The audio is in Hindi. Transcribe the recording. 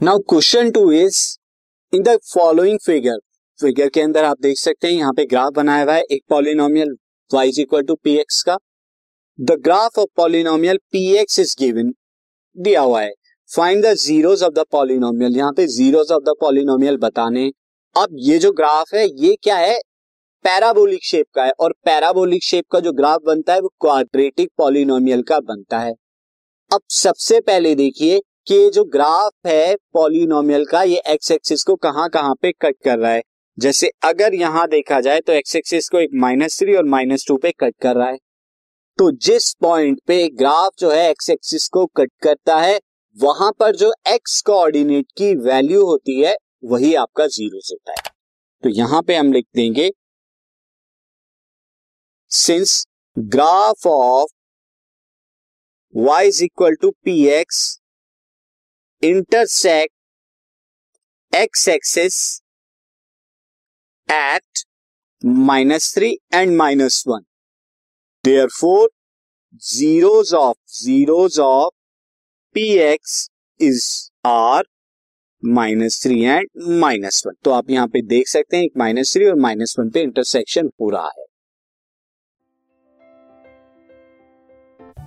Now question two is in the following figure figure के अंदर आप देख सकते हैं, यहाँ पे ग्राफ बनाया हुआ है, एक polynomial y is equal to P X का। The graph of polynomial P X is given दिया हुआ है। Find the zeros of the polynomial यहाँ पे जीरोस ऑफ़ द पॉलिनोमियल बताने। अब ये जो ग्राफ है, ये क्या है? पैराबोलिक शेप का है, और पैराबोलिक शेप का जो ग्राफ बनता है, वो क्वाड्रेटिक पॉलिनोमियल का बनता है। अब सबसे पहले देखिए कि जो ग्राफ है पॉलिनोमियल का, ये एक्स एक्सिस को कहाँ कहाँ पे कट कर रहा है। जैसे अगर यहाँ देखा जाए तो एक्स एक्सिस को एक माइनस थ्री और माइनस टू पे कट कर रहा है। तो जिस पॉइंट पे ग्राफ जो है एक्स एक्सिस को कट करता है, वहाँ पर जो एक्स कोऑर्डिनेट की वैल्यू होती है, वही आपका ज़ीरो होता है। तो यहाँ पे हम लिख देंगे since graph of y is equal to P X intersect X axis at minus three and minus one therefore zeros of zeros of P X is are minus three and minus one तो आप यहाँ पे देख सकते हैं, एक माइनस थ्री और माइनस वन पे इंटरसेक्शन हो रहा है।